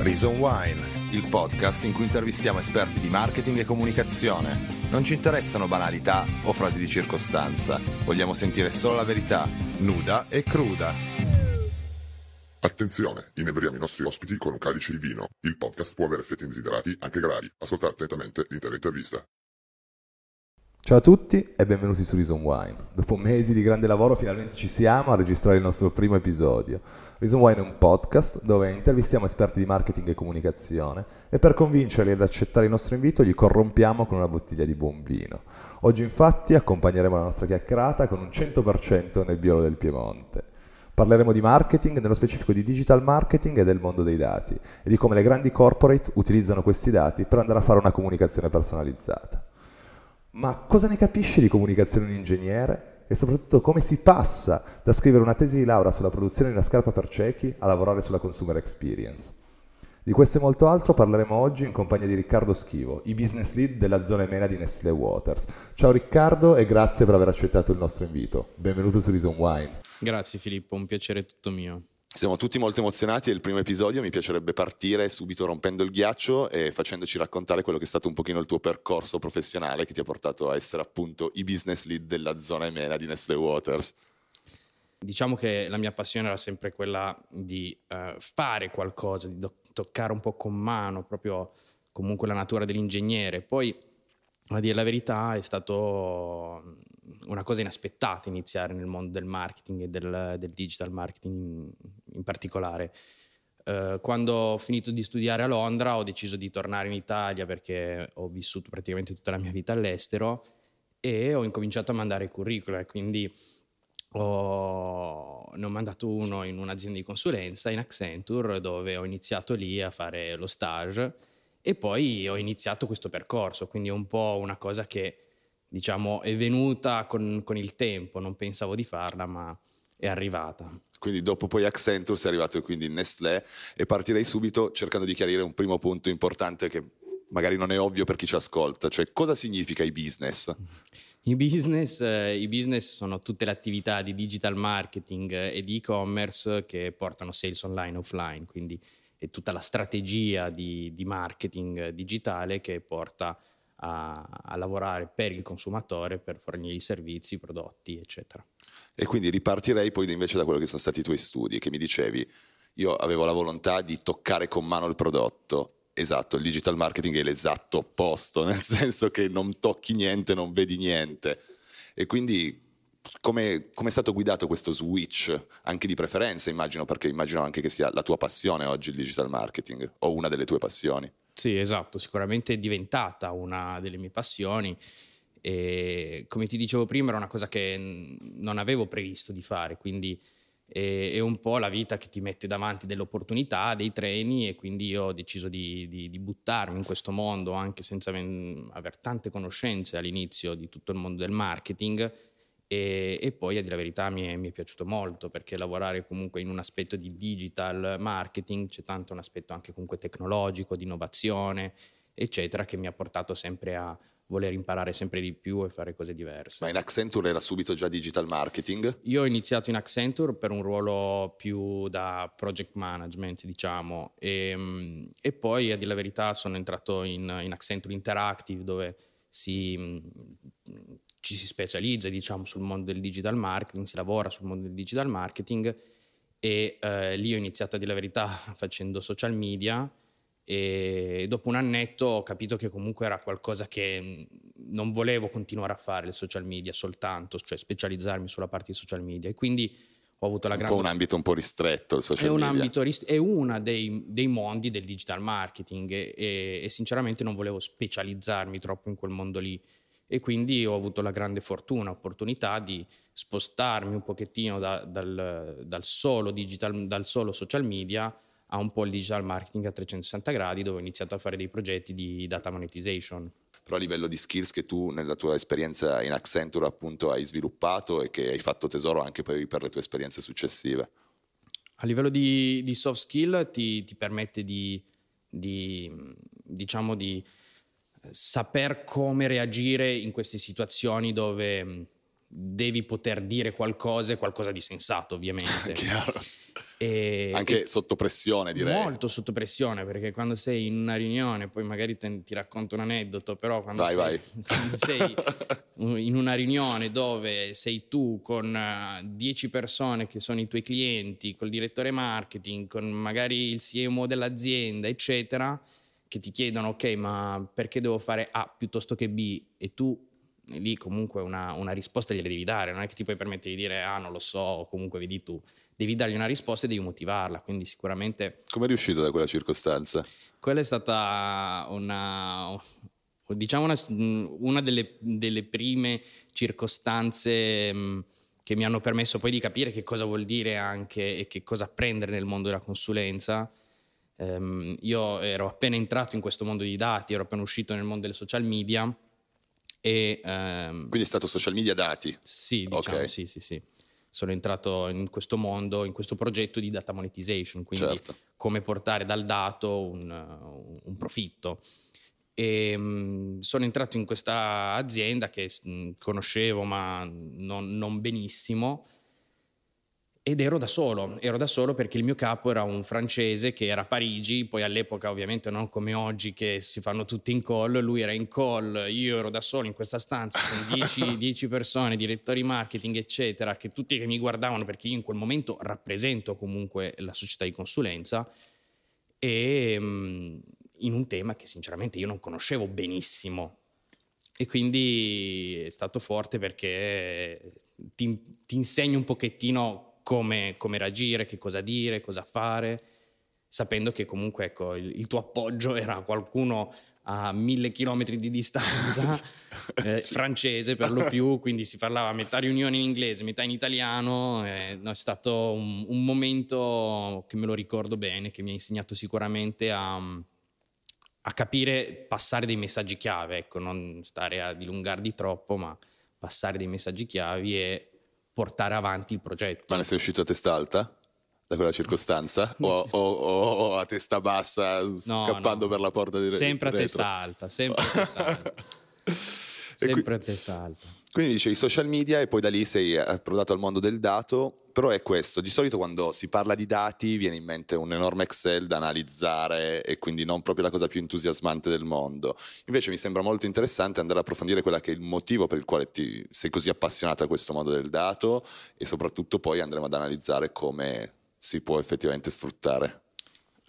Reason Wine, il podcast in cui intervistiamo esperti di marketing e comunicazione. Non ci interessano banalità o frasi di circostanza, vogliamo sentire solo la verità, nuda e cruda. Attenzione, inebriamo i nostri ospiti con un calice di vino. Il podcast può avere effetti indesiderati anche gravi. Ascoltate attentamente l'intera intervista. Ciao a tutti e benvenuti su Reason Wine. Dopo mesi di grande lavoro finalmente ci siamo a registrare il nostro primo episodio. Reason Wine è un podcast dove intervistiamo esperti di marketing e comunicazione e per convincerli ad accettare il nostro invito li corrompiamo con una bottiglia di buon vino. Oggi infatti accompagneremo la nostra chiacchierata con un 100% nel biolo del Piemonte. Parleremo di marketing, nello specifico di digital marketing e del mondo dei dati e di come le grandi corporate utilizzano questi dati per andare a fare una comunicazione personalizzata. Ma cosa ne capisce di comunicazione un ingegnere? E soprattutto come si passa da scrivere una tesi di laurea sulla produzione di una scarpa per ciechi a lavorare sulla consumer experience? Di questo e molto altro parleremo oggi in compagnia di Riccardo Schivo, i business lead della zona EMENA di Nestlé Waters. Ciao Riccardo e grazie per aver accettato il nostro invito. Benvenuto su Reason Wine. Grazie Filippo, un piacere tutto mio. Siamo tutti molto emozionati e il primo episodio mi piacerebbe partire subito rompendo il ghiaccio e facendoci raccontare quello che è stato un pochino il tuo percorso professionale che ti ha portato a essere appunto i business lead della zona EMENA di Nestlé Waters. Diciamo che la mia passione era sempre quella di uh, fare qualcosa, di do- toccare un po' con mano proprio comunque la natura dell'ingegnere. Poi, a dire la verità, è stato una cosa inaspettata iniziare nel mondo del marketing e del, del digital marketing in, in particolare. Uh, quando ho finito di studiare a Londra ho deciso di tornare in Italia perché ho vissuto praticamente tutta la mia vita all'estero e ho incominciato a mandare curricula, quindi ho... ne ho mandato uno in un'azienda di consulenza, in Accenture, dove ho iniziato lì a fare lo stage e poi ho iniziato questo percorso, quindi è un po' una cosa che diciamo, è venuta con, con, il tempo, non pensavo di farla, ma è arrivata. Quindi dopo poi Accenture sei arrivato quindi in Nestlé e partirei subito cercando di chiarire un primo punto importante che magari non è ovvio per chi ci ascolta, cioè cosa significa i business? I business, eh, I business, sono tutte le attività di digital marketing e di e-commerce che portano sales online e offline, quindi è tutta la strategia di, di marketing digitale che porta a, a, lavorare per il consumatore, per fornire servizi, prodotti, eccetera. E quindi ripartirei poi invece da quello che sono stati i tuoi studi, che mi dicevi, io avevo la volontà di toccare con mano il prodotto. Esatto, il digital marketing è l'esatto opposto, nel senso che non tocchi niente, non vedi niente. E quindi come, come, è stato guidato questo switch, anche di preferenza immagino, perché immagino anche che sia la tua passione oggi il digital marketing, o una delle tue passioni. Sì, esatto, sicuramente è diventata una delle mie passioni e come ti dicevo prima era una cosa che non avevo previsto di fare, quindi è, è un po' la vita che ti mette davanti delle opportunità, dei treni e quindi io ho deciso di, di, di buttarmi in questo mondo anche senza aver tante conoscenze all'inizio di tutto il mondo del marketing e, e, poi a dire la verità mi è, mi è, piaciuto molto perché lavorare comunque in un aspetto di digital marketing c'è tanto un aspetto anche comunque tecnologico, di innovazione, eccetera, che mi ha portato sempre a voler imparare sempre di più e fare cose diverse. Ma in Accenture era subito già digital marketing? Io ho iniziato in Accenture per un ruolo più da project management, diciamo, e, e poi a dire la verità sono entrato in, in Accenture Interactive dove si ci si specializza diciamo, sul mondo del digital marketing, si lavora sul mondo del digital marketing e eh, lì ho iniziato a dire la verità facendo social media e dopo un annetto ho capito che comunque era qualcosa che non volevo continuare a fare le social media soltanto, cioè specializzarmi sulla parte di social media. E quindi ho avuto la grande... Un po' un ambito un po' ristretto il social è un media. Ambito rist... è uno dei, dei, mondi del digital marketing e, e, e sinceramente non volevo specializzarmi troppo in quel mondo lì e quindi ho avuto la grande fortuna, opportunità di spostarmi un pochettino da, dal, dal, solo digital, dal solo social media a un po' il digital marketing a 360 gradi dove ho iniziato a fare dei progetti di data monetization. Però a livello di skills che tu nella tua esperienza in Accenture appunto hai sviluppato e che hai fatto tesoro anche poi per le tue esperienze successive. A livello di, di soft skill ti, ti permette di, di diciamo di saper come reagire in queste situazioni dove devi poter dire qualcosa e qualcosa di sensato, ovviamente. E, Anche e sotto pressione, direi. Molto sotto pressione, perché quando sei in una riunione, poi magari te, ti racconto un aneddoto, però quando, vai, sei, vai. quando sei in una riunione dove sei tu con 10 uh, persone che sono i tuoi clienti, col direttore marketing, con magari il CMO dell'azienda, eccetera, che ti chiedono, ok, ma perché devo fare A piuttosto che B? E tu lì comunque una, una risposta gliela devi dare, non è che ti puoi permettere di dire, ah non lo so, comunque vedi tu devi dargli una risposta e devi motivarla. Quindi sicuramente... Come è riuscito da quella circostanza? Quella è stata una... diciamo una, una delle, delle, prime circostanze mh, che mi hanno permesso poi di capire che cosa vuol dire anche e che cosa apprendere nel mondo della consulenza. Um, io ero appena entrato in questo mondo di dati, ero appena uscito nel mondo delle social media e... Um, Quindi è stato social media dati? Sì, diciamo, okay. sì, sì, sì sono entrato in questo mondo, in questo progetto di data monetization, quindi certo. come portare dal dato un, un profitto. E mh, sono entrato in questa azienda che mh, conoscevo ma non, non benissimo ed ero da solo, ero da solo perché il mio capo era un francese che era a Parigi, poi all'epoca ovviamente non come oggi che si fanno tutti in call, lui era in call, io ero da solo in questa stanza con 10 persone, direttori marketing eccetera, che tutti che mi guardavano perché io in quel momento rappresento comunque la società di consulenza e mh, in un tema che sinceramente io non conoscevo benissimo. E quindi è stato forte perché ti, ti insegno un pochettino come, come reagire, che cosa dire, cosa fare, sapendo che comunque ecco, il, il tuo appoggio era qualcuno a mille chilometri di distanza, eh, francese per lo più, quindi si parlava metà riunione in inglese, metà in italiano. Eh, no, è stato un, un, momento che me lo ricordo bene, che mi ha insegnato sicuramente a, a capire, passare dei messaggi chiave, ecco, non stare a dilungardi troppo, ma passare dei messaggi chiavi e portare avanti il progetto. Ma ne sei uscito a testa alta? Da quella circostanza? o, o, o, a testa bassa, no, scappando no. per la porta di Sempre a testa alta, sempre a testa alta. sempre qui, a testa alta. Quindi dice i social media e poi da lì sei approdato al mondo del dato, però è questo, di solito quando si parla di dati viene in mente un enorme Excel da analizzare e quindi non proprio la cosa più entusiasmante del mondo. Invece mi sembra molto interessante andare ad approfondire quella che è il motivo per il quale ti sei così appassionato a questo modo del dato e soprattutto poi andremo ad analizzare come si può effettivamente sfruttare.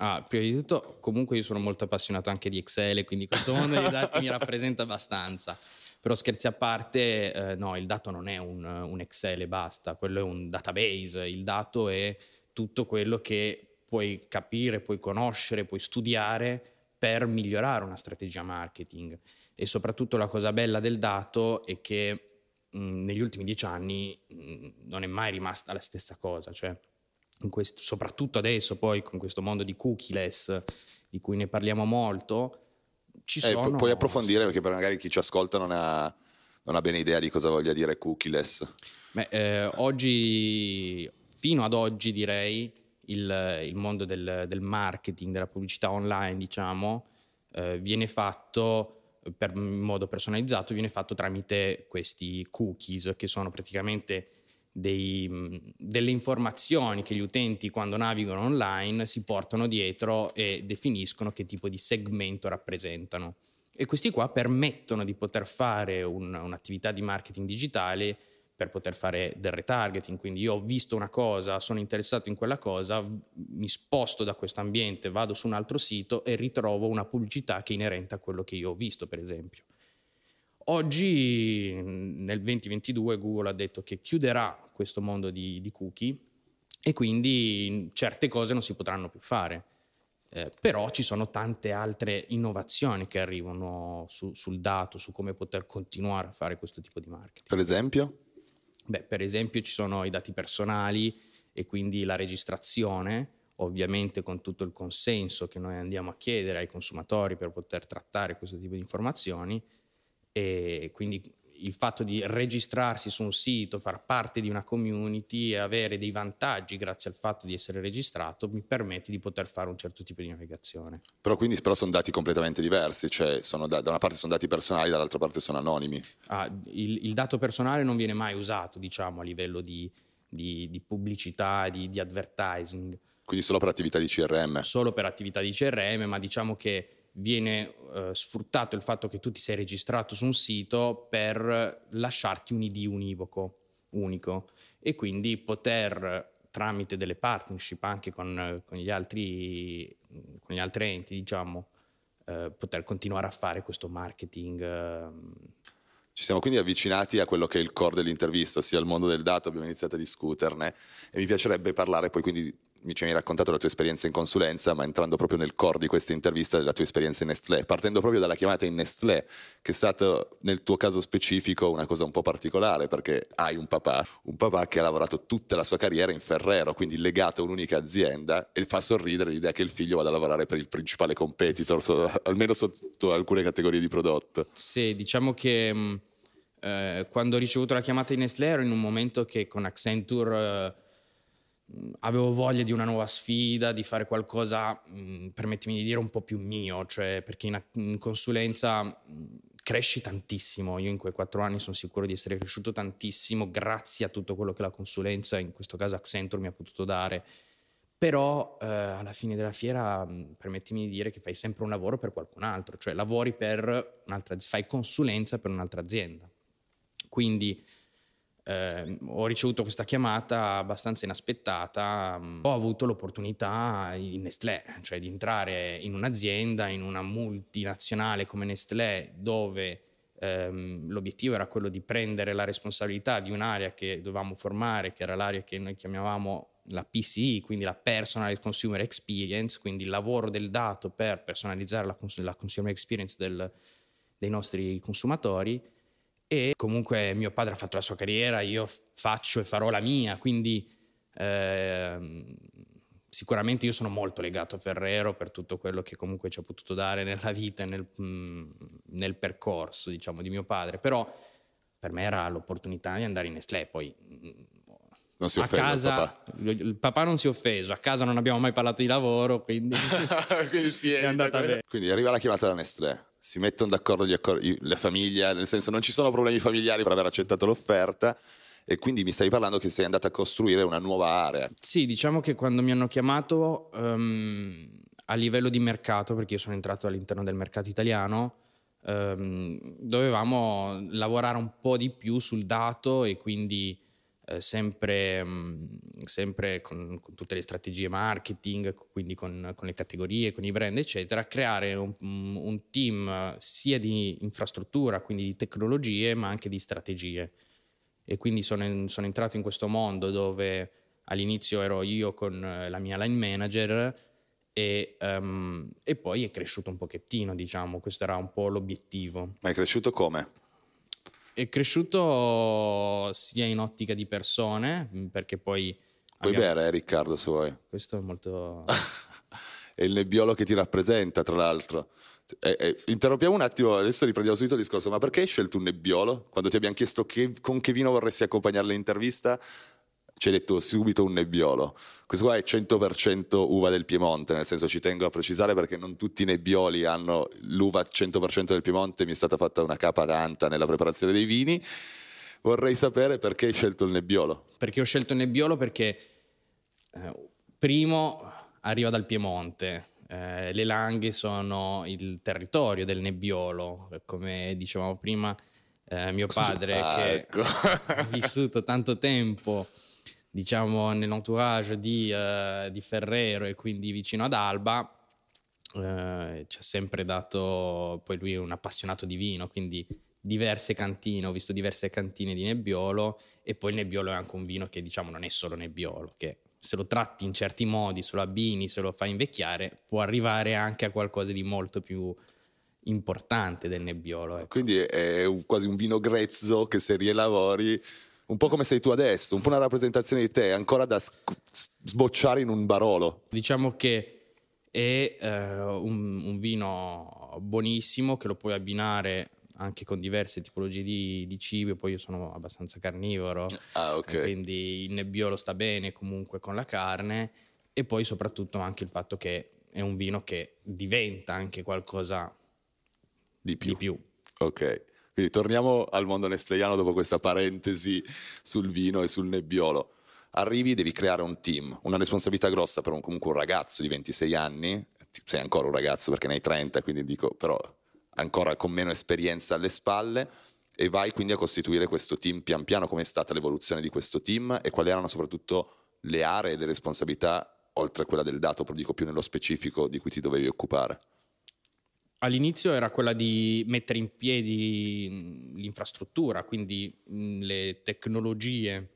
Ah, prima di tutto, comunque io sono molto appassionato anche di Excel, quindi questo mondo dei dati mi rappresenta abbastanza. Però scherzi a parte, eh, no, il dato non è un, un, Excel e basta, quello è un database, il dato è tutto quello che puoi capire, puoi conoscere, puoi studiare per migliorare una strategia marketing. E soprattutto la cosa bella del dato è che mh, negli ultimi dieci anni mh, non è mai rimasta la stessa cosa, cioè questo, soprattutto adesso poi con questo mondo di cookieless di cui ne parliamo molto, ci eh, sono... Puoi approfondire perché magari chi ci ascolta non ha, non ha bene idea di cosa voglia dire cookieless. Beh, eh, oggi, fino ad oggi direi, il, il mondo del, del, marketing, della pubblicità online, diciamo, eh, viene fatto per, in modo personalizzato, viene fatto tramite questi cookies che sono praticamente dei, delle informazioni che gli utenti quando navigano online si portano dietro e definiscono che tipo di segmento rappresentano. E questi qua permettono di poter fare un, un'attività di marketing digitale per poter fare del retargeting. Quindi io ho visto una cosa, sono interessato in quella cosa, mi sposto da questo ambiente, vado su un altro sito e ritrovo una pubblicità che è inerente a quello che io ho visto, per esempio. Oggi, nel 2022, Google ha detto che chiuderà questo mondo di, di cookie e quindi certe cose non si potranno più fare. Eh, però ci sono tante altre innovazioni che arrivano su, sul dato, su come poter continuare a fare questo tipo di marketing. Per esempio? Beh, per esempio ci sono i dati personali e quindi la registrazione, ovviamente con tutto il consenso che noi andiamo a chiedere ai consumatori per poter trattare questo tipo di informazioni e quindi il fatto di registrarsi su un sito, far parte di una community e avere dei vantaggi grazie al fatto di essere registrato mi permette di poter fare un certo tipo di navigazione. Però quindi però sono dati completamente diversi, cioè da, da, una parte sono dati personali, dall'altra parte sono anonimi. Ah, il, il, dato personale non viene mai usato diciamo a livello di, di, di pubblicità, di, di advertising. Quindi solo per attività di CRM? Solo per attività di CRM, ma diciamo che viene eh, sfruttato il fatto che tu ti sei registrato su un sito per lasciarti un ID univoco, unico e quindi poter tramite delle partnership anche con, con, gli, altri, con gli altri enti, diciamo, eh, poter continuare a fare questo marketing. Eh. Ci siamo quindi avvicinati a quello che è il core dell'intervista, ossia il mondo del dato, abbiamo iniziato a discuterne e mi piacerebbe parlare poi quindi mi ci hai raccontato la tua esperienza in consulenza, ma entrando proprio nel core di questa intervista della tua esperienza in Nestlé, partendo proprio dalla chiamata in Nestlé, che è stata nel tuo caso specifico una cosa un po' particolare, perché hai un papà, un papà che ha lavorato tutta la sua carriera in Ferrero, quindi legato a un'unica azienda, e fa sorridere l'idea che il figlio vada a lavorare per il principale competitor, so, almeno sotto alcune categorie di prodotto. Sì, diciamo che... Mm, eh, quando ho ricevuto la chiamata in Nestlé ero in un momento che con Accenture eh, avevo voglia di una nuova sfida, di fare qualcosa, mh, permettimi di dire, un po' più mio, cioè perché in, in consulenza mh, cresci tantissimo. Io in quei quattro anni sono sicuro di essere cresciuto tantissimo grazie a tutto quello che la consulenza, in questo caso Accenture, mi ha potuto dare. Però eh, alla fine della fiera, permettimi di dire che fai sempre un lavoro per qualcun altro, cioè lavori per un'altra, fai consulenza per un'altra azienda. Quindi eh, ho ricevuto questa chiamata abbastanza inaspettata, mm, ho avuto l'opportunità in Nestlé, cioè di entrare in un'azienda, in una multinazionale come Nestlé, dove ehm, l'obiettivo era quello di prendere la responsabilità di un'area che dovevamo formare, che era l'area che noi chiamavamo la PCE, quindi la Personal Consumer Experience, quindi il lavoro del dato per personalizzare la, cons- la consumer experience del, dei nostri consumatori e comunque mio padre ha fatto la sua carriera, io faccio e farò la mia, quindi eh, sicuramente io sono molto legato a Ferrero per tutto quello che comunque ci ha potuto dare nella vita e nel, mm, nel percorso diciamo, di mio padre, però per me era l'opportunità di andare in Nestlé, poi mm, non si offende a casa, papà. Il papà non si è offeso, a casa non abbiamo mai parlato di lavoro, quindi, quindi sì, è andata bene. Quindi arriva la chiamata da Nestlé si mettono d'accordo gli accordi, le famiglie, nel senso non ci sono problemi familiari per aver accettato l'offerta e quindi mi stavi parlando che sei andato a costruire una nuova area. Sì, diciamo che quando mi hanno chiamato um, a livello di mercato, perché io sono entrato all'interno del mercato italiano, um, dovevamo lavorare un po' di più sul dato e quindi eh, sempre, mh, sempre con, con, tutte le strategie marketing, quindi con, con, le categorie, con i brand, eccetera, creare un, un, team sia di infrastruttura, quindi di tecnologie, ma anche di strategie. E quindi sono, sono entrato in questo mondo dove all'inizio ero io con la mia line manager e, um, e, poi è cresciuto un pochettino, diciamo, questo era un po' l'obiettivo. Ma è cresciuto come? È cresciuto sia in ottica di persone, mm, perché poi... Puoi abbiamo... bere, eh, Riccardo, se vuoi. Questo è molto... è il nebbiolo che ti rappresenta, tra l'altro. Eh, eh, interrompiamo un attimo, adesso riprendiamo subito il discorso, ma perché hai scelto un nebbiolo? Quando ti abbiamo chiesto che, con che vino vorresti accompagnare l'intervista, ci hai detto subito un nebbiolo. Questo qua è 100% uva del Piemonte, nel senso ci tengo a precisare perché non tutti i nebbioli hanno l'uva 100% del Piemonte, mi è stata fatta una capa d'anta nella preparazione dei vini. Vorrei sapere perché hai scelto il nebbiolo. Perché ho scelto il nebbiolo perché eh, primo arriva dal Piemonte, eh, le Langhe sono il territorio del nebbiolo, come dicevamo prima, eh, mio padre ah, che ecco. ha vissuto tanto tempo diciamo, nell'entourage di, uh, di, Ferrero e quindi vicino ad Alba, uh, ci ha sempre dato, poi lui è un appassionato di vino, quindi diverse cantine, ho visto diverse cantine di Nebbiolo e poi il Nebbiolo è anche un vino che diciamo non è solo Nebbiolo, che se lo tratti in certi modi, se lo abbini, se lo fai invecchiare, può arrivare anche a qualcosa di molto più importante del Nebbiolo. Ecco. Quindi è un, quasi un vino grezzo che se rielavori un po' come sei tu adesso, un po' una rappresentazione di te, ancora da sbocciare in un barolo. Diciamo che è eh, un, un, vino buonissimo che lo puoi abbinare anche con diverse tipologie di, di cibi, poi io sono abbastanza carnivoro, ah, okay. quindi il nebbiolo sta bene comunque con la carne e poi soprattutto anche il fatto che è un vino che diventa anche qualcosa di più. Di più. Ok. Quindi torniamo al mondo nestleiano dopo questa parentesi sul vino e sul nebbiolo. arrivi, devi creare un team, una responsabilità grossa per un, comunque un ragazzo di 26 anni, sei ancora un ragazzo perché ne hai 30, quindi dico, però ancora con meno esperienza alle spalle, e vai quindi a costituire questo team pian piano, come è stata l'evoluzione di questo team e quali erano soprattutto le aree e le responsabilità, oltre a quella del dato, però dico più nello specifico, di cui ti dovevi occupare. All'inizio era quella di mettere in piedi l'infrastruttura, quindi le tecnologie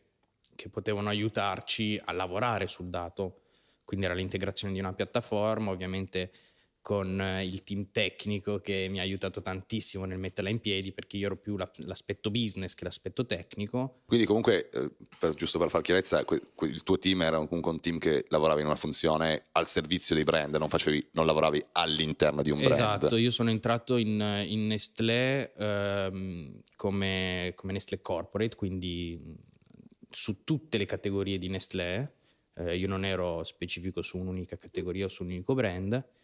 che potevano aiutarci a lavorare sul dato. Quindi era l'integrazione di una piattaforma, ovviamente con eh, il team tecnico che mi ha aiutato tantissimo nel metterla in piedi perché io ero più l'aspetto business che l'aspetto tecnico. Quindi comunque, eh, per, giusto per far chiarezza, il tuo team era comunque un team che lavorava in una funzione al servizio dei brand, non, facevi, non lavoravi all'interno di un brand. Esatto, io sono entrato in, in Nestlé ehm, come, come Nestlé Corporate, quindi su tutte le categorie di Nestlé, eh, io non ero specifico su un'unica categoria o su un unico brand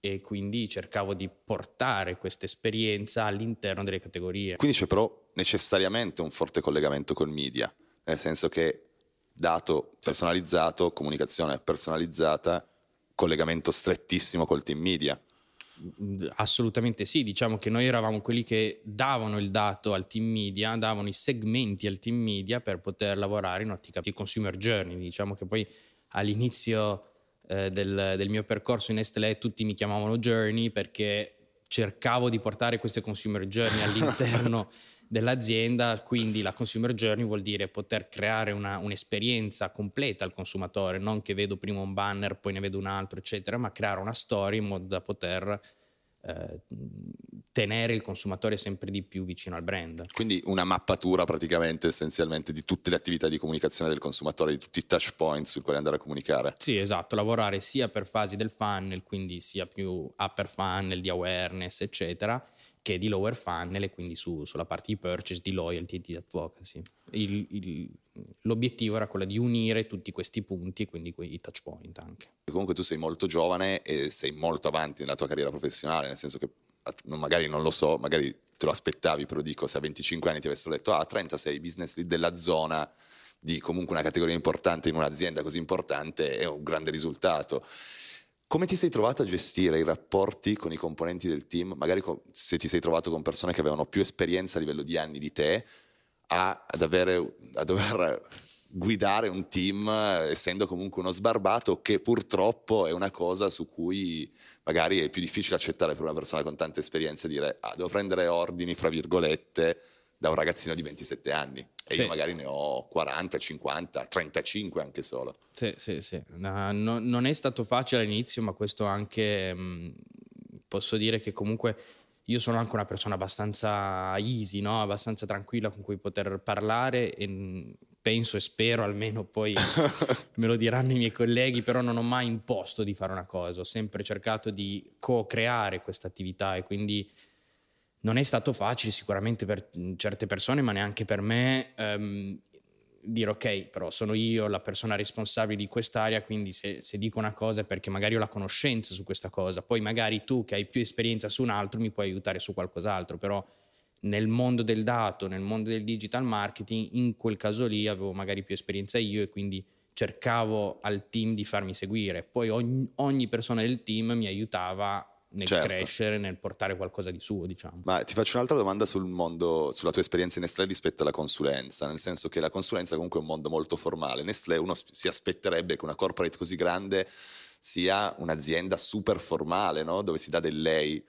e quindi cercavo di portare questa esperienza all'interno delle categorie. Quindi c'è però necessariamente un forte collegamento col media, nel senso che dato personalizzato, comunicazione personalizzata, collegamento strettissimo col team media. Assolutamente sì, diciamo che noi eravamo quelli che davano il dato al team media, davano i segmenti al team media per poter lavorare in ottica di consumer journey. Diciamo che poi all'inizio eh, del, del, mio percorso in Nestlé tutti mi chiamavano Journey perché cercavo di portare queste consumer journey all'interno dell'azienda, quindi la consumer journey vuol dire poter creare una, un'esperienza completa al consumatore, non che vedo prima un banner, poi ne vedo un altro, eccetera, ma creare una storia in modo da poter eh, tenere il consumatore sempre di più vicino al brand. Quindi una mappatura praticamente essenzialmente di tutte le attività di comunicazione del consumatore, di tutti i touch point sui quali andare a comunicare. Sì, esatto, lavorare sia per fasi del funnel, quindi sia più upper funnel, di awareness, eccetera, che di lower funnel e quindi su, sulla parte di purchase, di loyalty e di advocacy. Il, il, l'obiettivo era quello di unire tutti questi punti e quindi i touch point anche. Comunque tu sei molto giovane e sei molto avanti nella tua carriera professionale, nel senso che magari non lo so, magari te lo aspettavi, però dico se a 25 anni ti avessero detto ah 36 business lead della zona di comunque una categoria importante in un'azienda così importante è un grande risultato. Come ti sei trovato a gestire i rapporti con i componenti del team? Magari se ti sei trovato con persone che avevano più esperienza a livello di anni di te, a, ad avere, a dover guidare un team essendo comunque uno sbarbato, che purtroppo è una cosa su cui magari è più difficile accettare per una persona con tante esperienze dire ah, devo prendere ordini, fra virgolette, da un ragazzino di 27 anni e sì. io magari ne ho 40, 50, 35 anche solo. Sì, sì, sì. No, no, non è stato facile all'inizio, ma questo anche mm, posso dire che comunque io sono anche una persona abbastanza easy, no? abbastanza tranquilla con cui poter parlare e penso e spero almeno poi me lo diranno i miei colleghi, però non ho mai imposto di fare una cosa, ho sempre cercato di co-creare questa attività e quindi non è stato facile sicuramente per certe persone, ma neanche per me ehm, dire ok, però sono io la persona responsabile di quest'area, quindi se, se, dico una cosa è perché magari ho la conoscenza su questa cosa, poi magari tu che hai più esperienza su un altro mi puoi aiutare su qualcos'altro, però nel mondo del dato, nel mondo del digital marketing, in quel caso lì avevo magari più esperienza io e quindi cercavo al team di farmi seguire, poi ogni, ogni persona del team mi aiutava nel certo. crescere, nel portare qualcosa di suo, diciamo. Ma ti faccio un'altra domanda sul mondo, sulla tua esperienza in Nestlé rispetto alla consulenza, nel senso che la consulenza comunque è un mondo molto formale. Nestlé uno si aspetterebbe che una corporate così grande sia un'azienda super formale, no? dove si dà del lei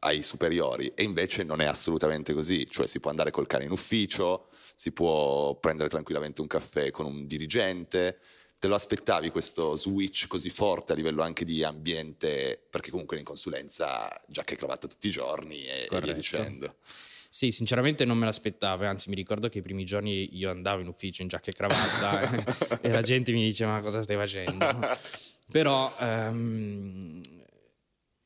ai superiori e invece non è assolutamente così, cioè si può andare col cane in ufficio, si può prendere tranquillamente un caffè con un dirigente, te lo aspettavi questo switch così forte a livello anche di ambiente, perché comunque in consulenza giacca e cravatta tutti i giorni e, e via dicendo. Sì, sinceramente non me l'aspettavo, anzi mi ricordo che i primi giorni io andavo in ufficio in giacca e cravatta e la gente mi diceva ma cosa stai facendo? Però um,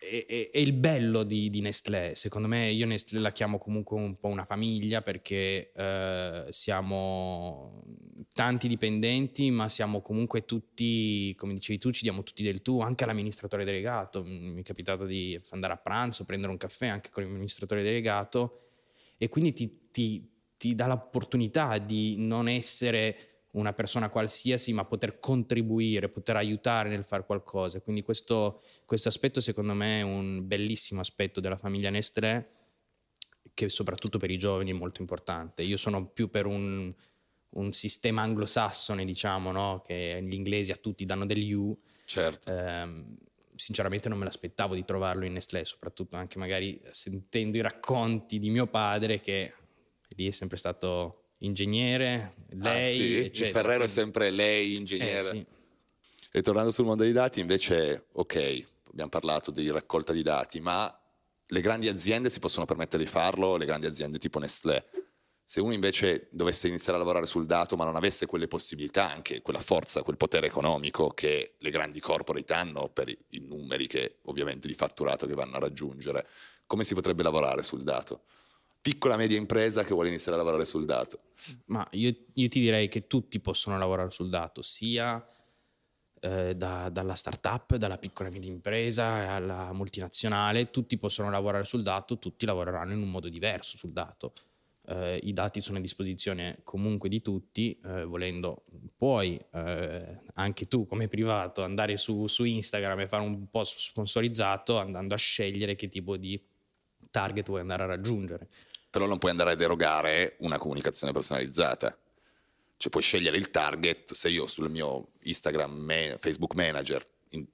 è, è, è, il bello di, di, Nestlé, secondo me io Nestlé la chiamo comunque un po' una famiglia perché uh, siamo tanti dipendenti, ma siamo comunque tutti, come dicevi tu, ci diamo tutti del tu, anche all'amministratore delegato. Mi è capitato di andare a pranzo, prendere un caffè anche con l'amministratore delegato e quindi ti, ti, ti dà l'opportunità di non essere una persona qualsiasi, ma poter contribuire, poter aiutare nel fare qualcosa. Quindi questo, questo aspetto secondo me è un bellissimo aspetto della famiglia Nestlé che soprattutto per i giovani è molto importante. Io sono più per un, un sistema anglosassone, diciamo, no? che gli inglesi a tutti danno degli U. Certo. Eh, sinceramente non me l'aspettavo di trovarlo in Nestlé, soprattutto anche magari sentendo i racconti di mio padre che lì è sempre stato ingegnere, lei, ah, sì? Il Ferrero è sempre lei, ingegnere. Eh, sì. E tornando sul mondo dei dati, invece, ok, abbiamo parlato di raccolta di dati, ma le grandi aziende si possono permettere di farlo, le grandi aziende tipo Nestlé. Se uno invece dovesse iniziare a lavorare sul dato ma non avesse quelle possibilità, anche quella forza, quel potere economico che le grandi corporate hanno per i, i numeri che ovviamente di fatturato che vanno a raggiungere, come si potrebbe lavorare sul dato? Piccola media impresa che vuole iniziare a lavorare sul dato. Ma io, io ti direi che tutti possono lavorare sul dato, sia eh, da, dalla startup, dalla piccola e media impresa alla multinazionale, tutti possono lavorare sul dato, tutti lavoreranno in un modo diverso sul dato. Eh, I dati sono a disposizione comunque di tutti, eh, volendo puoi eh, anche tu come privato andare su, su Instagram e fare un post sponsorizzato andando a scegliere che tipo di target vuoi andare a raggiungere. Però non puoi andare a derogare una comunicazione personalizzata cioè puoi scegliere il target, se io sul mio Instagram, me, Facebook Manager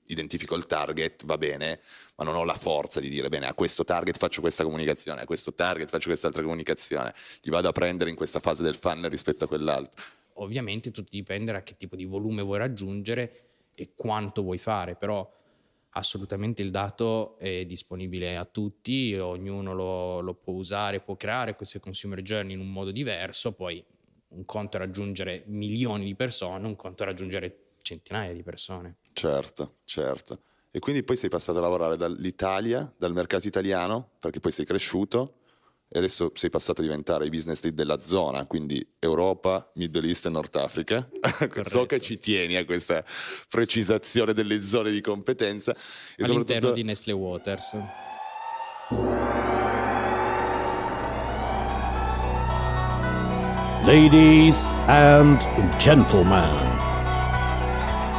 identifico il target, va bene, ma non ho la forza di dire bene, a questo target faccio questa comunicazione, a questo target faccio quest'altra comunicazione, li vado a prendere in questa fase del funnel rispetto a quell'altro. Ovviamente tutto dipende da che tipo di volume vuoi raggiungere e quanto vuoi fare, però assolutamente il dato è disponibile a tutti, ognuno lo, lo può usare, può creare queste consumer journey in un modo diverso, poi un conto è raggiungere milioni di persone, un conto è raggiungere centinaia di persone. Certo, certo. E quindi poi sei passato a lavorare dall'Italia, dal mercato italiano, perché poi sei cresciuto e adesso sei passato a diventare i business lead della zona, quindi Europa, Middle East e Nord Africa. so che ci tieni a questa precisazione delle zone di competenza. E All'interno di Nestle Waters. Ladies and gentlemen,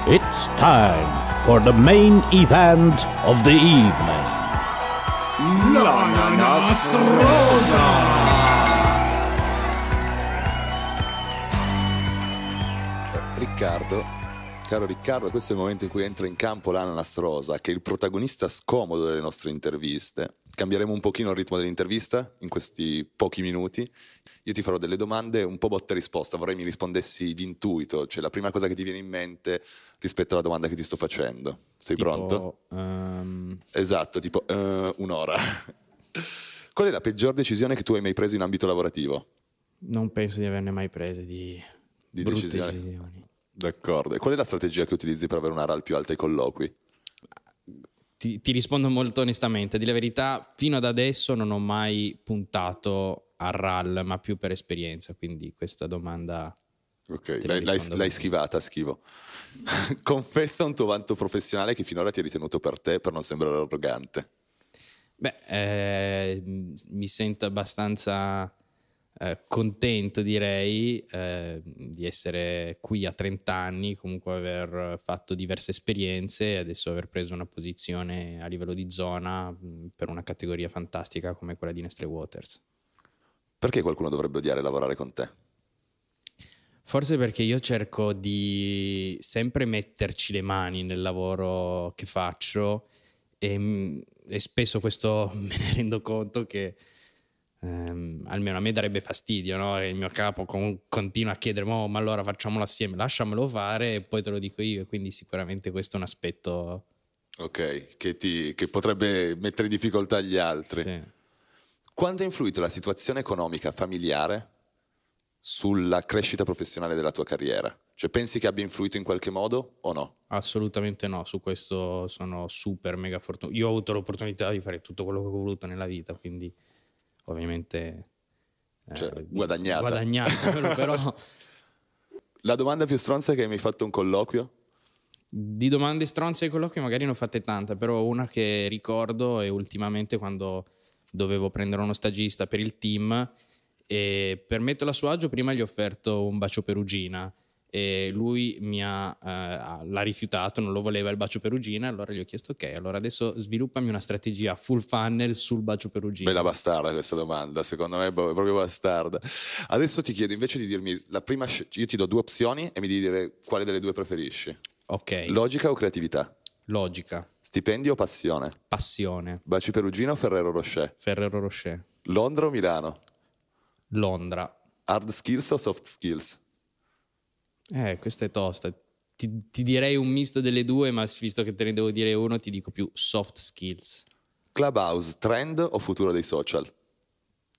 it's time for the main event of the evening. L'ananas rosa! Riccardo, caro Riccardo, questo è il momento in cui entra in campo l'ananas rosa, che è il protagonista scomodo delle nostre interviste cambieremo un pochino il ritmo dell'intervista in questi pochi minuti. Io ti farò delle domande un po' botta e risposta, vorrei mi rispondessi di intuito, cioè la prima cosa che ti viene in mente rispetto alla domanda che ti sto facendo. Sei tipo, pronto? Um... Esatto, tipo uh, un'ora. Qual è la peggior decisione che tu hai mai preso in ambito lavorativo? Non penso di averne mai prese di, di decisioni. decisioni. D'accordo. E qual è la strategia che utilizzi per avere una RAL più alta ai colloqui? Ti, ti, rispondo molto onestamente. Di la verità, fino ad adesso non ho mai puntato a RAL, ma più per esperienza. Quindi questa domanda. Ok, l'hai, l'hai, l'hai, schivata, schivo. Confessa un tuo vanto professionale che finora ti hai ritenuto per te per non sembrare arrogante. Beh, eh, mi sento abbastanza eh, contento direi eh, di essere qui a 30 anni, comunque aver fatto diverse esperienze e adesso aver preso una posizione a livello di zona mh, per una categoria fantastica come quella di Nestle Waters. Perché qualcuno dovrebbe odiare lavorare con te? Forse perché io cerco di sempre metterci le mani nel lavoro che faccio e, e spesso questo me ne rendo conto che ehm, almeno a me darebbe fastidio, no? E il mio capo con, continua a chiedere, oh, ma allora facciamolo assieme, lasciamelo fare e poi te lo dico io, quindi sicuramente questo è un aspetto... Ok, che, ti, che potrebbe mettere in difficoltà gli altri. Sì. Quanto ha influito la situazione economica familiare sulla crescita professionale della tua carriera? Cioè pensi che abbia influito in qualche modo o no? Assolutamente no, su questo sono super mega fortunato. Io ho avuto l'opportunità di fare tutto quello che ho voluto nella vita, quindi ovviamente eh, cioè, guadagnata. guadagnata però... La domanda più stronza che mi hai fatto un colloquio? Di domande stronze ai colloqui magari ne ho fatte tante, però una che ricordo è ultimamente quando dovevo prendere uno stagista per il team e per metterlo a suo agio prima gli ho offerto un bacio perugina e lui mi ha, eh, l'ha rifiutato, non lo voleva il bacio perugina, allora gli ho chiesto ok, allora adesso sviluppami una strategia full funnel sul bacio perugina. Bella bastarda questa domanda, secondo me è proprio bastarda. Adesso ti chiedo invece di dirmi la prima, io ti do due opzioni e mi devi dire quale delle due preferisci. Ok. Logica o creatività? Logica. Stipendio o passione? Passione. Baci Perugino o Ferrero Rocher? Ferrero Rocher. Londra o Milano? Londra. Hard skills o soft skills? Eh, questa è tosta. Ti, ti, direi un misto delle due, ma visto che te ne devo dire uno, ti dico più soft skills. Clubhouse, trend o futuro dei social?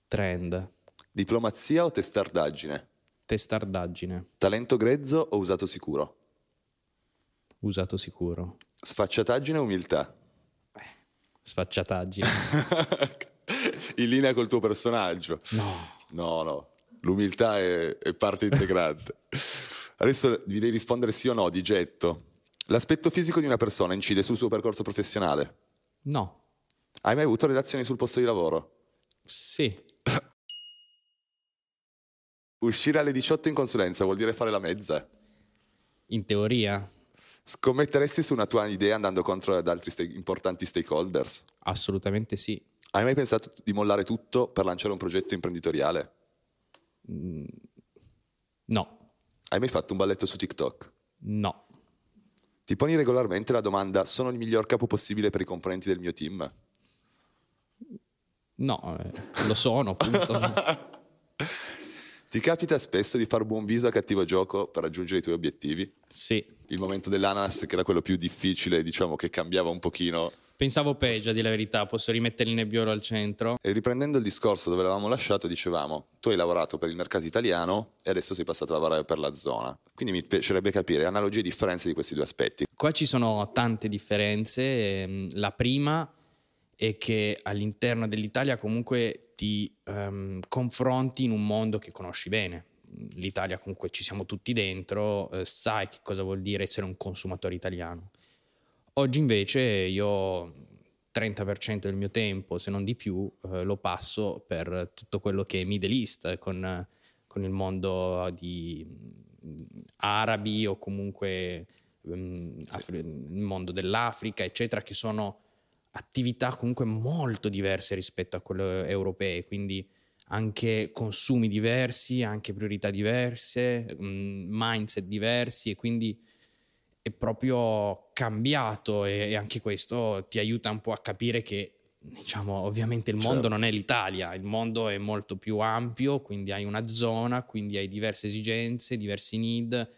Trend. Diplomazia o testardaggine? Testardaggine. Talento grezzo o usato sicuro? Usato sicuro. Sfacciataggine o umiltà? Eh, sfacciataggine. In linea col tuo personaggio? No. No, no. L'umiltà è, è parte integrante. Adesso vi devi rispondere sì o no, di getto. L'aspetto fisico di una persona incide sul suo percorso professionale? No. Hai mai avuto relazioni sul posto di lavoro? Sì. Uscire alle 18 in consulenza vuol dire fare la mezza? In teoria? Scommetteresti su una tua idea andando contro ad altri st- importanti stakeholders? Assolutamente sì. Hai mai pensato di mollare tutto per lanciare un progetto imprenditoriale? Mm, no. Hai mai fatto un balletto su TikTok? No. Ti poni regolarmente la domanda: sono il miglior capo possibile per i componenti del mio team? No, eh, lo sono, appunto. Ti capita spesso di far buon viso a cattivo gioco per raggiungere i tuoi obiettivi? Sì. Il momento dell'ananas, che era quello più difficile, diciamo che cambiava un pochino. Pensavo peggio, a dire la verità, posso rimettere il nebbiolo al centro. E riprendendo il discorso dove l'avevamo lasciato, dicevamo, tu hai lavorato per il mercato italiano e adesso sei passato a lavorare per la zona. Quindi mi piacerebbe capire analogie e differenze di questi due aspetti. Qua ci sono tante differenze. Ehm, la prima è che all'interno dell'Italia comunque ti um, confronti in un mondo che conosci bene. L'Italia comunque ci siamo tutti dentro, eh, sai che cosa vuol dire essere un consumatore italiano Oggi invece io 30% del mio tempo, se non di più, eh, lo passo per tutto quello che è Middle East, con, con il mondo di mm, arabi o comunque um, sì. il mondo dell'Africa, eccetera, che sono attività comunque molto diverse rispetto a quelle europee, quindi anche consumi diversi, anche priorità diverse, um, mindset diversi e quindi è proprio cambiato e, e, anche questo ti aiuta un po' a capire che diciamo ovviamente il mondo certo. non è l'Italia, il mondo è molto più ampio, quindi hai una zona, quindi hai diverse esigenze, diversi need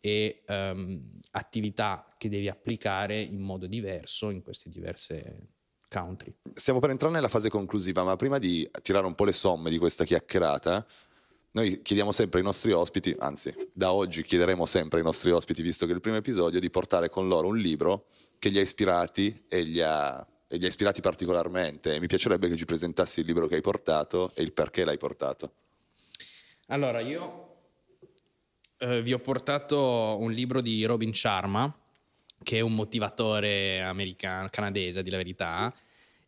e um, attività che devi applicare in modo diverso in queste diverse country. Stiamo per entrare nella fase conclusiva, ma prima di tirare un po' le somme di questa chiacchierata, noi chiediamo sempre ai nostri ospiti, anzi da oggi chiederemo sempre ai nostri ospiti, visto che è il primo episodio, di portare con loro un libro che li ha ispirati e li ha, e li ha ispirati particolarmente. E mi piacerebbe che ci presentassi il libro che hai portato e il perché l'hai portato. Allora, io eh, vi ho portato un libro di Robin Sharma, che è un motivatore americano, canadese, di la verità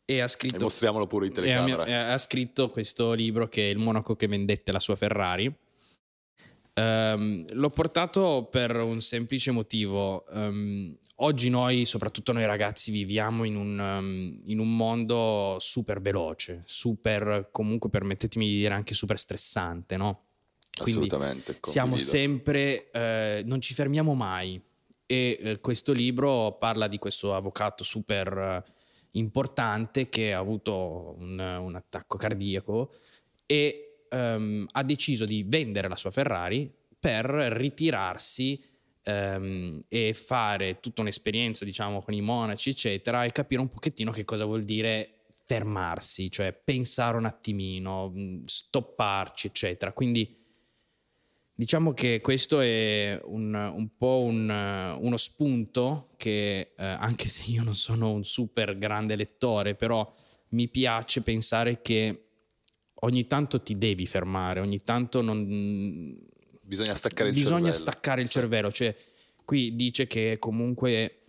e ha scritto... E mostriamolo pure in telecamera. Ha, ha, scritto questo libro che è Il monaco che vendette la sua Ferrari. Um, l'ho portato per un semplice motivo. Um, oggi noi, soprattutto noi ragazzi, viviamo in un, um, in un, mondo super veloce, super, comunque permettetemi di dire anche super stressante, no? Quindi Assolutamente. Siamo sempre, eh, non ci fermiamo mai. E eh, questo libro parla di questo avvocato super importante che ha avuto un, un attacco cardiaco e um, ha deciso di vendere la sua Ferrari per ritirarsi um, e fare tutta un'esperienza, diciamo, con i monaci, eccetera, e capire un pochettino che cosa vuol dire fermarsi, cioè pensare un attimino, stopparci, eccetera. Quindi Diciamo che questo è un, un po' un, uno spunto che, eh, anche se io non sono un super grande lettore, però mi piace pensare che ogni tanto ti devi fermare, ogni tanto non... Bisogna staccare il bisogna cervello. staccare il sì. cervello, cioè qui dice che comunque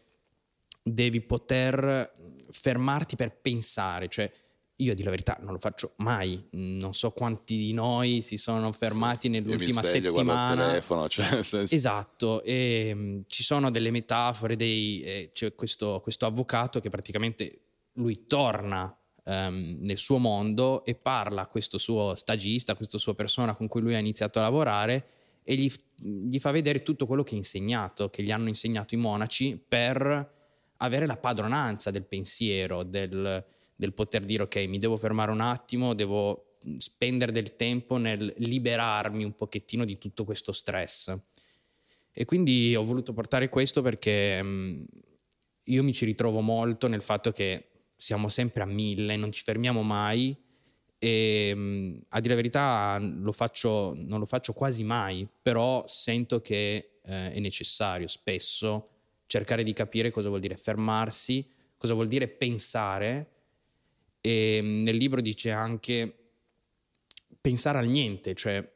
devi poter fermarti per pensare, cioè io a dire la verità non lo faccio mai, non so quanti di noi si sono fermati nell'ultima Io mi sveglio, guardo il settimana. telefono, cioè, senso- Esatto, e mh, ci sono delle metafore, dei, eh, c'è questo, questo avvocato che praticamente lui torna ehm, nel suo mondo e parla a questo suo stagista, questa sua persona con cui lui ha iniziato a lavorare e gli, gli fa vedere tutto quello che ha insegnato, che gli hanno insegnato i monaci per avere la padronanza del pensiero, del, del poter dire ok, mi devo fermare un attimo, devo spendere del tempo nel liberarmi un pochettino di tutto questo stress. E quindi ho voluto portare questo perché io mi ci ritrovo molto nel fatto che siamo sempre a mille, non ci fermiamo mai e a dire la verità lo faccio, non lo faccio quasi mai, però sento che eh, è necessario spesso cercare di capire cosa vuol dire fermarsi, cosa vuol dire pensare e mh, nel libro dice anche pensare al niente, cioè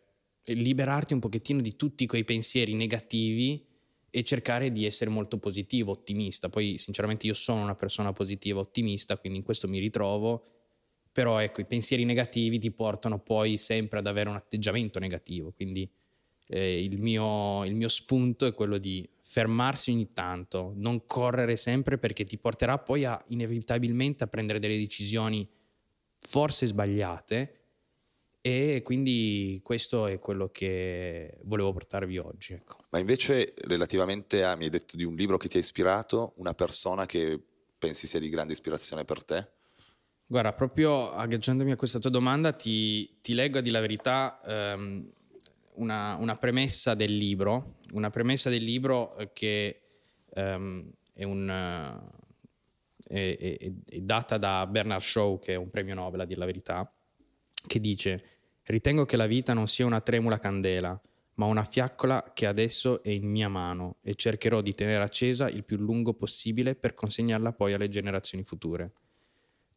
liberarti un pochettino di tutti quei pensieri negativi e cercare di essere molto positivo, ottimista. Poi sinceramente io sono una persona positiva, ottimista, quindi in questo mi ritrovo, però ecco, i pensieri negativi ti portano poi sempre ad avere un atteggiamento negativo, quindi eh, il, mio, il mio spunto è quello di fermarsi ogni tanto, non correre sempre perché ti porterà poi a, inevitabilmente a prendere delle decisioni forse sbagliate e quindi questo è quello che volevo portarvi oggi. Ecco. Ma invece relativamente a, mi hai detto di un libro che ti ha ispirato, una persona che pensi sia di grande ispirazione per te? Guarda, proprio aggaggiandomi a questa tua domanda, ti, ti leggo a di la verità ehm, una, una premessa del libro, una premessa del libro eh, che ehm, è, un, eh, è- è- è data da Bernard Shaw, che è un premio Nobel a dire la verità, che dice ritengo che la vita non sia una tremula candela, ma una fiaccola che adesso è in mia mano e cercherò di tenere accesa il più lungo possibile per consegnarla poi alle generazioni future.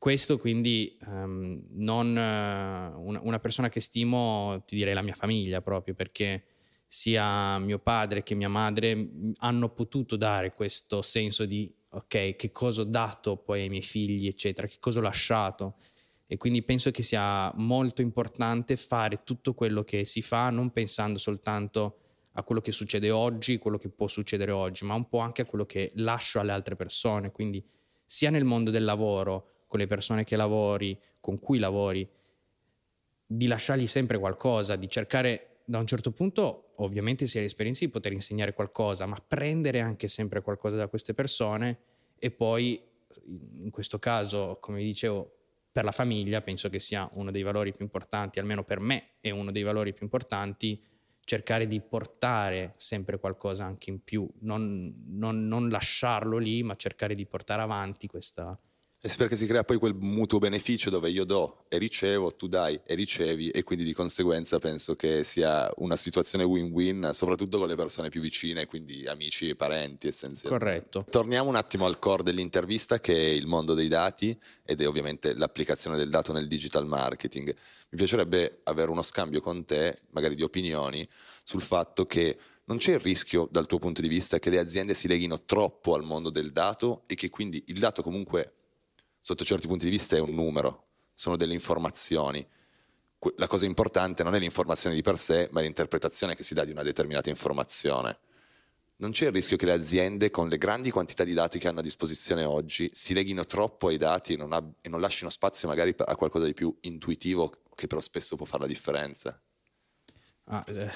Questo quindi ehm, non, eh, una, una persona che stimo, ti direi la mia famiglia proprio, perché sia mio padre che mia madre hanno potuto dare questo senso di ok, che cosa ho dato poi ai miei figli, eccetera, che cosa ho lasciato. E quindi penso che sia molto importante fare tutto quello che si fa, non pensando soltanto a quello che succede oggi, quello che può succedere oggi, ma un po' anche a quello che lascio alle altre persone. Quindi sia nel mondo del lavoro, con le persone che lavori, con cui lavori, di lasciargli sempre qualcosa, di cercare da un certo punto, ovviamente si ha l'esperienza di poter insegnare qualcosa, ma prendere anche sempre qualcosa da queste persone e poi, in questo caso, come dicevo, per la famiglia penso che sia uno dei valori più importanti, almeno per me è uno dei valori più importanti, cercare di portare sempre qualcosa anche in più, non, non- non lasciarlo lì, ma cercare di portare avanti questa... E sì, perché si crea poi quel mutuo beneficio dove io do e ricevo, tu dai e ricevi e quindi di conseguenza penso che sia una situazione win-win, soprattutto con le persone più vicine, quindi amici e parenti essenzialmente. Corretto. Torniamo un attimo al core dell'intervista che è il mondo dei dati ed è ovviamente l'applicazione del dato nel digital marketing. Mi piacerebbe avere uno scambio con te, magari di opinioni, sul fatto che non c'è il rischio dal tuo punto di vista che le aziende si leghino troppo al mondo del dato e che quindi il dato comunque sotto certi punti di vista è un numero, sono delle informazioni. La cosa importante non è l'informazione di per sé, ma l'interpretazione che si dà di una determinata informazione. Non c'è il rischio che le aziende, con le grandi quantità di dati che hanno a disposizione oggi, si leghino troppo ai dati e non, ab- e non lasciano spazio magari a qualcosa di più intuitivo che però spesso può fare la differenza. Ah, eh,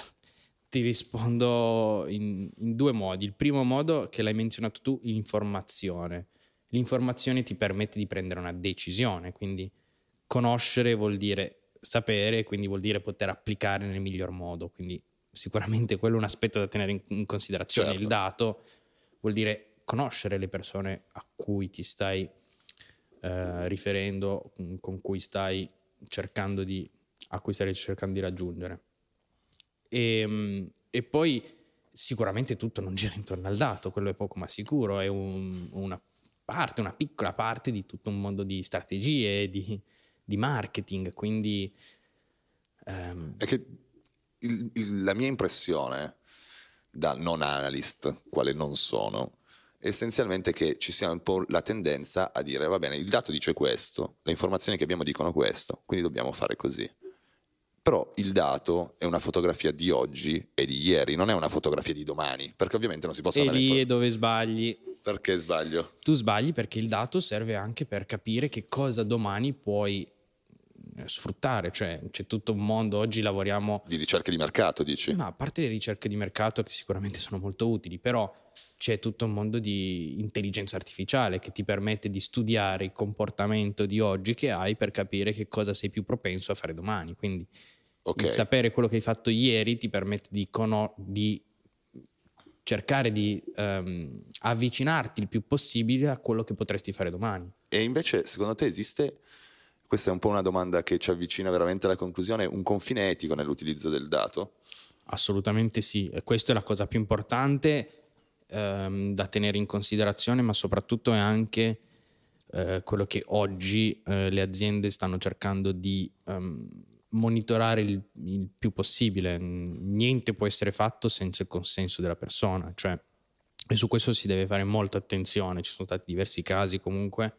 ti rispondo in, in due modi. Il primo modo, che l'hai menzionato tu, l'informazione. L'informazione ti permette di prendere una decisione, quindi conoscere vuol dire sapere, quindi vuol dire poter applicare nel miglior modo. Quindi sicuramente quello è un aspetto da tenere in, considerazione. Certo. Il dato vuol dire conoscere le persone a cui ti stai eh, riferendo, con- cui stai cercando di, a cui stai cercando di raggiungere. E, mm, e poi sicuramente tutto non gira intorno al dato, quello è poco ma sicuro, è un- una parte, una piccola parte di tutto un mondo di strategie, di, di marketing, quindi ehm, È che il- il- la mia impressione da non analyst, quale non sono, essenzialmente che ci sia un po' la tendenza a dire va bene, il dato dice questo, le informazioni che abbiamo dicono questo, quindi dobbiamo fare così. Però il dato è una fotografia di oggi e di ieri, non è una fotografia di domani, perché ovviamente non si possono E avere lì è info- dove sbagli. Perché sbaglio? Tu sbagli perché il dato serve anche per capire che cosa domani puoi eh, sfruttare, cioè c'è tutto un mondo, oggi lavoriamo Di ricerche di mercato, dici? Ma a parte le ricerche di mercato che sicuramente sono molto utili, però c'è tutto un mondo di intelligenza artificiale che ti permette di studiare il comportamento di oggi che hai per capire che cosa sei più propenso a fare domani. Quindi Ok. il sapere quello che hai fatto ieri ti permette di, cono- di cercare di ehm, avvicinarti il più possibile a quello che potresti fare domani. E invece, secondo te esiste, questa è un po' una domanda che ci avvicina veramente alla conclusione, un confine etico nell'utilizzo del dato? Assolutamente sì, e questa è la cosa più importante ehm, da tenere in considerazione, ma soprattutto è anche eh, quello che oggi eh, le aziende stanno cercando di ehm, monitorare il, il più possibile. Niente può essere fatto senza il consenso della persona, cioè, e su questo si deve fare molta attenzione. Ci sono stati diversi casi comunque.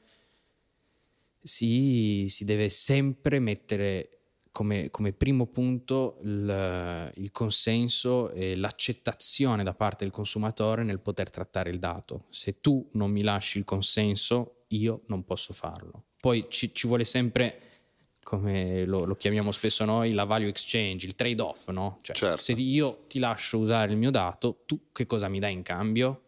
Si, si deve sempre mettere come, come primo punto il, il consenso e l'accettazione da parte del consumatore nel poter trattare il dato. Se tu non mi lasci il consenso, io non posso farlo. Poi ci, ci vuole sempre, come lo, lo chiamiamo spesso noi, la value exchange, il trade-off, no? Cioè, Certo. se io ti lascio usare il mio dato, tu che cosa mi dai in cambio?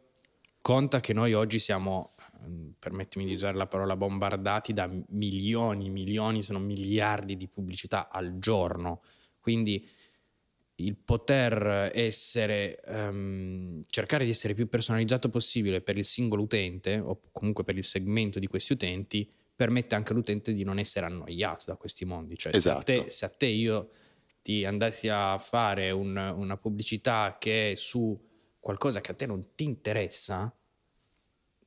Conta che noi oggi siamo, ehm, permettimi di usare la parola, bombardati da milioni, milioni, se non miliardi di pubblicità al giorno. Quindi il poter essere, ehm, cercare di essere più personalizzato possibile per il singolo utente o comunque per il segmento di questi utenti permette anche all'utente di non essere annoiato da questi mondi. Cioè, se, a Esatto. te, se a te io ti andassi a fare un- una pubblicità che è su qualcosa che a te non ti interessa,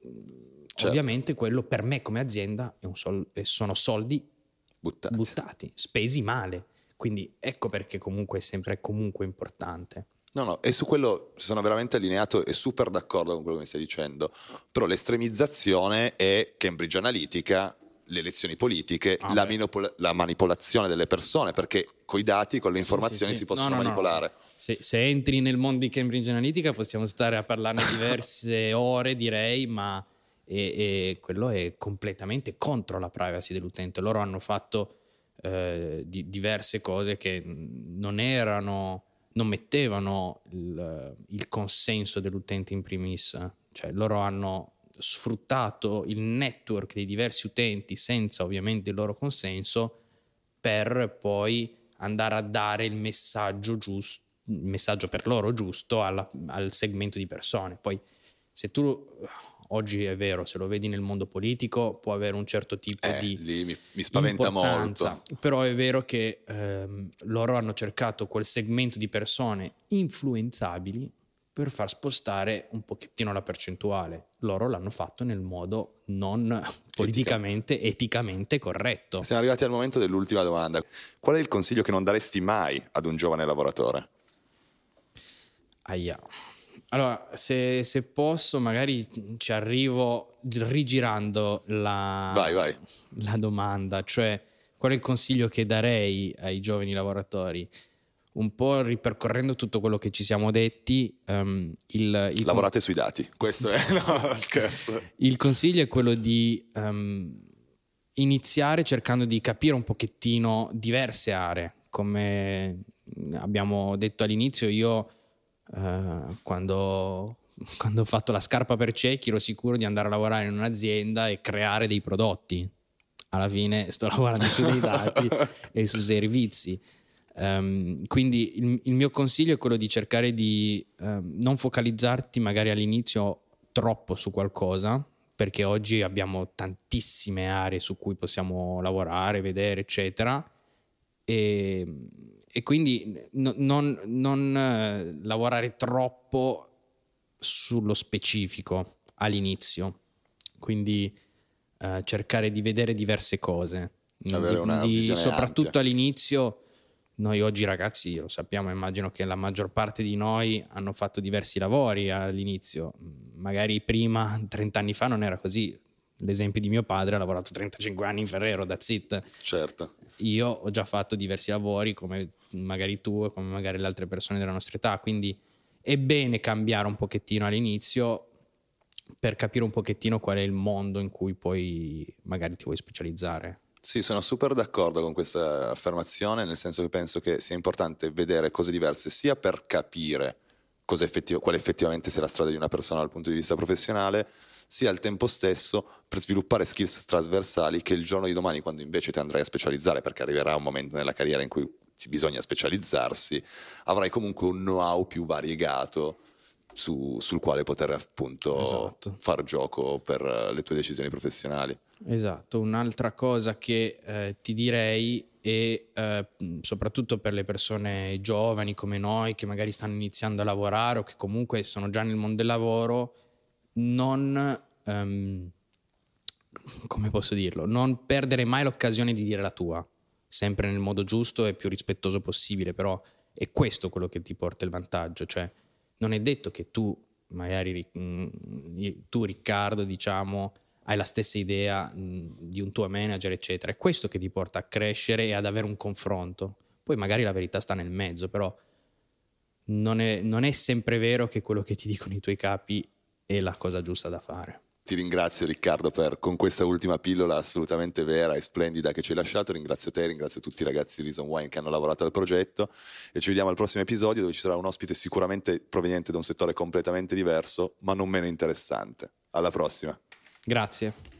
Certo. ovviamente quello per me come azienda è un sol- sono soldi Buttati. buttati, spesi male. Quindi ecco perché comunque è sempre comunque importante. No, no, e su quello sono veramente allineato e super d'accordo con quello che mi stai dicendo. Però l'estremizzazione è Cambridge Analytica, le elezioni politiche, Ah, la, beh. minopol- la manipolazione delle persone, perché con i dati, con le informazioni Sì, si sì, sì. possono No, no, no. manipolare. Se, se entri nel mondo di Cambridge Analytica possiamo stare a parlarne diverse ore, direi, ma e, e quello è completamente contro la privacy dell'utente. Loro hanno fatto eh, di- diverse cose che non erano, non mettevano il, il consenso dell'utente in primis. Cioè loro hanno sfruttato il network dei diversi utenti senza ovviamente il loro consenso per poi andare a dare il messaggio giusto, il messaggio per loro giusto alla- al segmento di persone. Poi se tu oggi è vero, se lo vedi nel mondo politico può avere un certo tipo Eh, di lì mi, mi spaventa molto. Però è vero che ehm, loro hanno cercato quel segmento di persone influenzabili per far spostare un pochettino la percentuale. Loro l'hanno fatto nel modo non politicamente, eticamente corretto. Siamo arrivati al momento dell'ultima domanda. Qual è il consiglio che non daresti mai ad un giovane lavoratore? Aia. Allora, se, se posso, magari ci arrivo rigirando la, Vai, vai. la domanda, cioè qual è il consiglio che darei ai giovani lavoratori? Un po' ripercorrendo tutto quello che ci siamo detti, ehm, il, il Lavorate sui dati. Questo è... No, scherzo. il consiglio è quello di ehm, iniziare cercando di capire un pochettino diverse aree. Come abbiamo detto all'inizio, io eh, quando, quando ho fatto la scarpa per ciechi ero sicuro di andare a lavorare in un'azienda e creare dei prodotti. Alla fine sto lavorando su dei dati e su servizi. Ehm, quindi il, il mio consiglio è quello di cercare di ehm, non focalizzarti magari all'inizio troppo su qualcosa, perché oggi abbiamo tantissime aree su cui possiamo lavorare, vedere, eccetera. E, e quindi no- non, non, eh, lavorare troppo sullo specifico all'inizio. Quindi eh, cercare di vedere diverse cose. Avere una visione soprattutto ampia. all'inizio noi oggi ragazzi lo sappiamo, immagino che la maggior parte di noi hanno fatto diversi lavori all'inizio, magari prima, 30 anni fa non era così. L'esempio di mio padre ha lavorato 35 anni in Ferrero, that's it. Certo. Io ho già fatto diversi lavori come magari tu e come magari le altre persone della nostra età, quindi è bene cambiare un pochettino all'inizio per capire un pochettino qual è il mondo in cui poi magari ti vuoi specializzare. Sì, sono super d'accordo con questa affermazione, nel senso che penso che sia importante vedere cose diverse sia per capire effettiv- quale effettivamente sia la strada di una persona dal punto di vista professionale, sia al tempo stesso per sviluppare skills trasversali che il giorno di domani, quando invece ti andrai a specializzare, perché arriverà un momento nella carriera in cui bisogna specializzarsi, avrai comunque un know-how più variegato su, sul quale poter appunto esatto. far gioco per le tue decisioni professionali. Esatto, un'altra cosa che eh, ti direi è eh, soprattutto per le persone giovani come noi che magari stanno iniziando a lavorare o che comunque sono già nel mondo del lavoro, non, um, come posso dirlo, non perdere mai l'occasione di dire la tua, sempre nel modo giusto e più rispettoso possibile, però è questo quello che ti porta il vantaggio, cioè non è detto che tu, magari mm, tu Riccardo, diciamo, hai la stessa idea mm, di un tuo manager, eccetera. È questo che ti porta a crescere e ad avere un confronto. Poi magari la verità sta nel mezzo, però non è, non è sempre vero che quello che ti dicono i tuoi capi è la cosa giusta da fare. Ti ringrazio Riccardo per, con questa ultima pillola assolutamente vera e splendida che ci hai lasciato. Ringrazio te, ringrazio tutti i ragazzi di Reason Wine che hanno lavorato al progetto e ci vediamo al prossimo episodio dove ci sarà un ospite sicuramente proveniente da un settore completamente diverso ma non meno interessante. Alla prossima. Grazie.